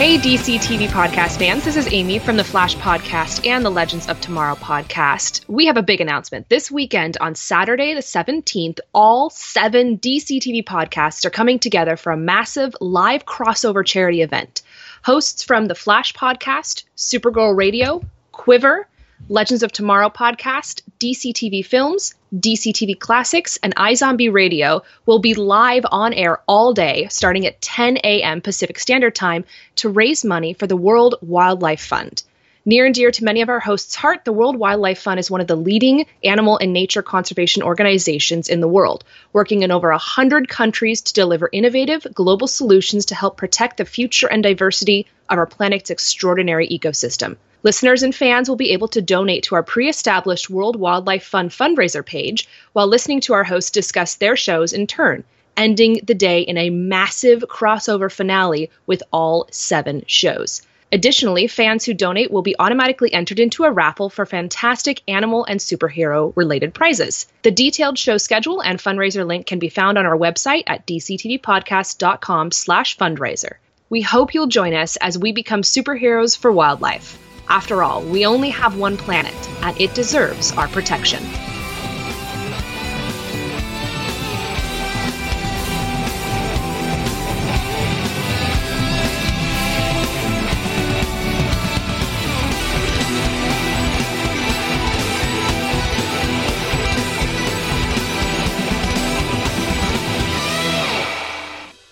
Hey, DC TV podcast fans. This is Amy from the Flash podcast and the Legends of Tomorrow podcast. We have a big announcement. This weekend on Saturday, the 17th, all seven DC TV podcasts are coming together for a massive live crossover charity event. Hosts from the Flash podcast, Supergirl Radio, Quiver, Legends of Tomorrow podcast, DC TV Films, DC TV Classics, and iZombie Radio will be live on air all day starting at 10 a.m. Pacific Standard Time to raise money for the World Wildlife Fund. Near and dear to many of our hosts' heart, the World Wildlife Fund is one of the leading animal and nature conservation organizations in the world, working in over 100 countries to deliver innovative global solutions to help protect the future and diversity of our planet's extraordinary ecosystem. Listeners and fans will be able to donate to our pre established World Wildlife Fund fundraiser page while listening to our hosts discuss their shows in turn, ending the day in a massive crossover finale with all seven shows. Additionally, fans who donate will be automatically entered into a raffle for fantastic animal and superhero related prizes. The detailed show schedule and fundraiser link can be found on our website at dctvpodcast.com slash fundraiser. We hope you'll join us as we become superheroes for wildlife. After all, we only have one planet, and it deserves our protection.